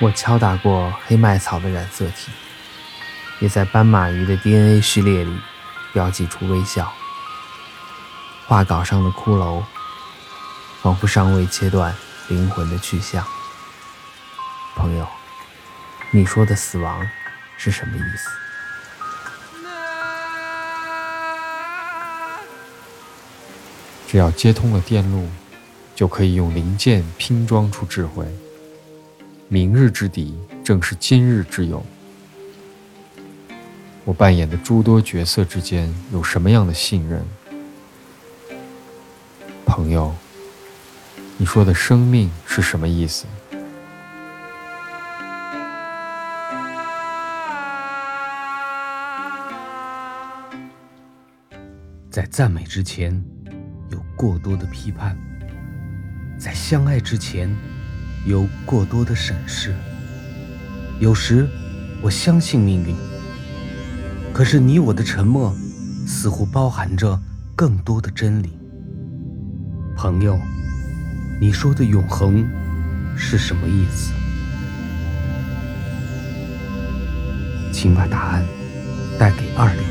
我敲打过黑麦草的染色体，也在斑马鱼的 DNA 序列里标记出微笑。画稿上的骷髅，仿佛尚未切断灵魂的去向。朋友，你说的死亡是什么意思？只要接通了电路，就可以用零件拼装出智慧。明日之敌正是今日之友。我扮演的诸多角色之间有什么样的信任？朋友，你说的生命是什么意思？在赞美之前，有过多的批判；在相爱之前，有过多的审视。有时，我相信命运，可是你我的沉默，似乎包含着更多的真理。朋友，你说的永恒是什么意思？请把答案带给二零。